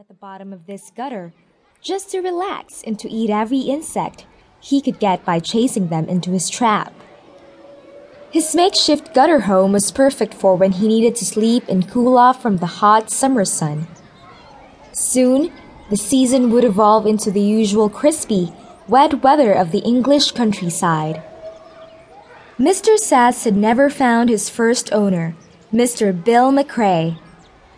at the bottom of this gutter just to relax and to eat every insect he could get by chasing them into his trap. His makeshift gutter home was perfect for when he needed to sleep and cool off from the hot summer sun. Soon, the season would evolve into the usual crispy, wet weather of the English countryside. Mr. Ses had never found his first owner, Mr. Bill McCrae.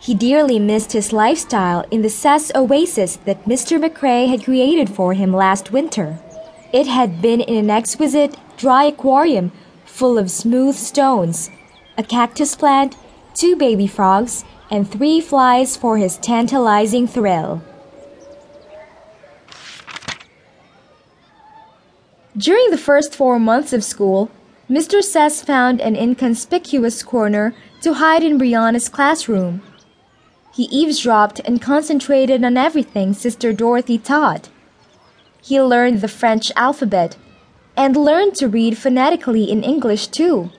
He dearly missed his lifestyle in the Ses oasis that Mr. McCrae had created for him last winter. It had been in an exquisite, dry aquarium full of smooth stones, a cactus plant, two baby frogs, and three flies for his tantalizing thrill. During the first four months of school, Mr. Ses found an inconspicuous corner to hide in Brianna's classroom. He eavesdropped and concentrated on everything Sister Dorothy taught. He learned the French alphabet and learned to read phonetically in English too.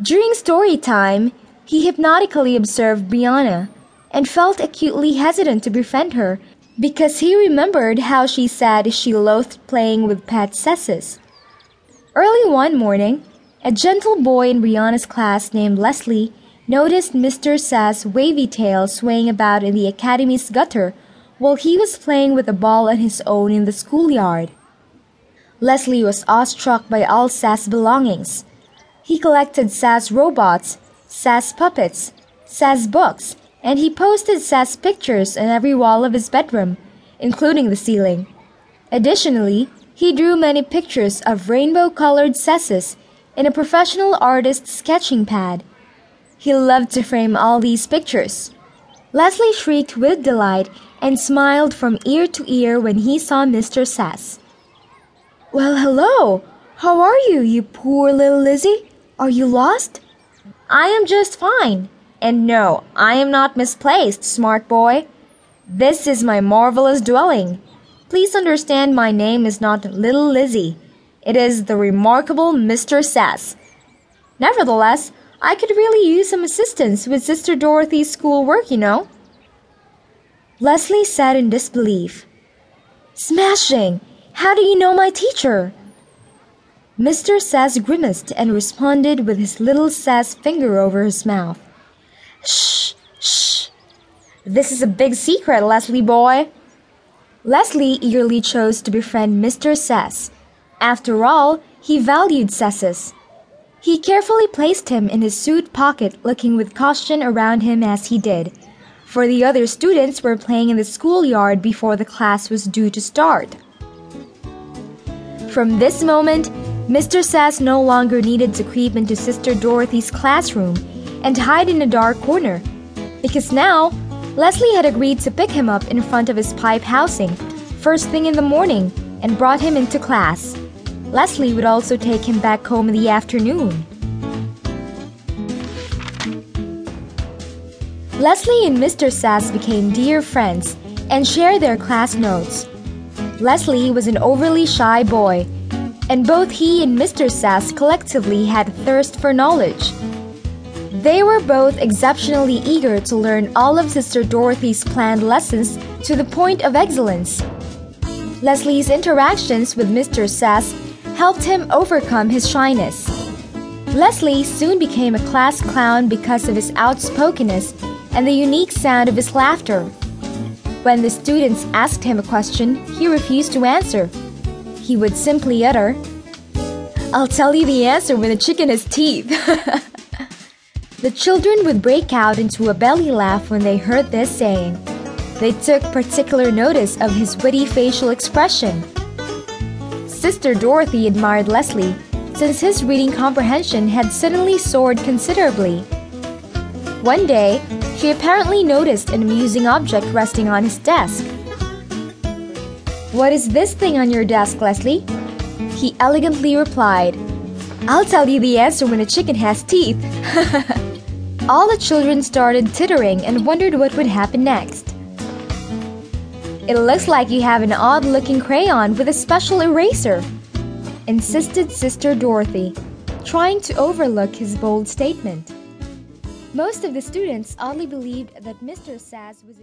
During story time, he hypnotically observed Brianna and felt acutely hesitant to befriend her because he remembered how she said she loathed playing with pet Sesses. Early one morning, a gentle boy in Brianna's class named Lesley noticed Mr. Ses' wavy tail swaying about in the academy's gutter while he was playing with a ball on his own in the schoolyard. Lesley was awestruck by all Ses' belongings. He collected Ses robots, Ses puppets, Ses books, and he posted Ses pictures on every wall of his bedroom, including the ceiling. Additionally, he drew many pictures of rainbow colored Sesses in a professional artist's sketching pad. He loved to frame all these pictures. Lesley shrieked with delight and smiled from ear to ear when he saw Mr. Ses. Well, hello! How are you, you poor little Lizzie? Are you lost? I am just fine. And no, I am not misplaced, smart boy. This is my marvelous dwelling. Please understand my name is not Little Lizzie. It is the remarkable Mr. Ses. Nevertheless, I could really use some assistance with Sister Dorothy's schoolwork, you know. Lesley said in disbelief. Smashing! How do you know my teacher? Mr. Ses grimaced and responded with his little Ses finger over his mouth. Shh, shh. This is a big secret, Lesley boy. Lesley eagerly chose to befriend Mr. Ses. After all, he valued Sesses. He carefully placed him in his suit pocket, looking with caution around him as he did, for the other students were playing in the schoolyard before the class was due to start. From this moment, Mr. Ses no longer needed to creep into Sister Dorothy's classroom and hide in a dark corner, because now Lesley had agreed to pick him up in front of his pipe housing first thing in the morning and brought him into class. Lesley would also take him back home in the afternoon. Lesley and Mr. Ses became dear friends and shared their class notes. Lesley was an overly shy boy, and both he and Mr. Ses collectively had a thirst for knowledge. They were both exceptionally eager to learn all of Sister Dorothy's planned lessons to the point of excellence. Lesley's interactions with Mr. Ses helped him overcome his shyness. Lesley soon became a class clown because of his outspokenness and the unique sound of his laughter. When the students asked him a question, he refused to answer. He would simply utter, I'll tell you the answer when the chicken has teeth. The children would break out into a belly laugh when they heard this saying. They took particular notice of his witty facial expression. Sister Dorothy admired Lesley, since his reading comprehension had suddenly soared considerably. One day, she apparently noticed an amusing object resting on his desk. What is this thing on your desk, Lesley? He elegantly replied, I'll tell you the answer when a chicken has teeth. All the children started tittering and wondered what would happen next. It looks like you have an odd looking crayon with a special eraser, insisted Sister Dorothy, trying to overlook his bold statement. Most of the students oddly believed that Mr. Ses was.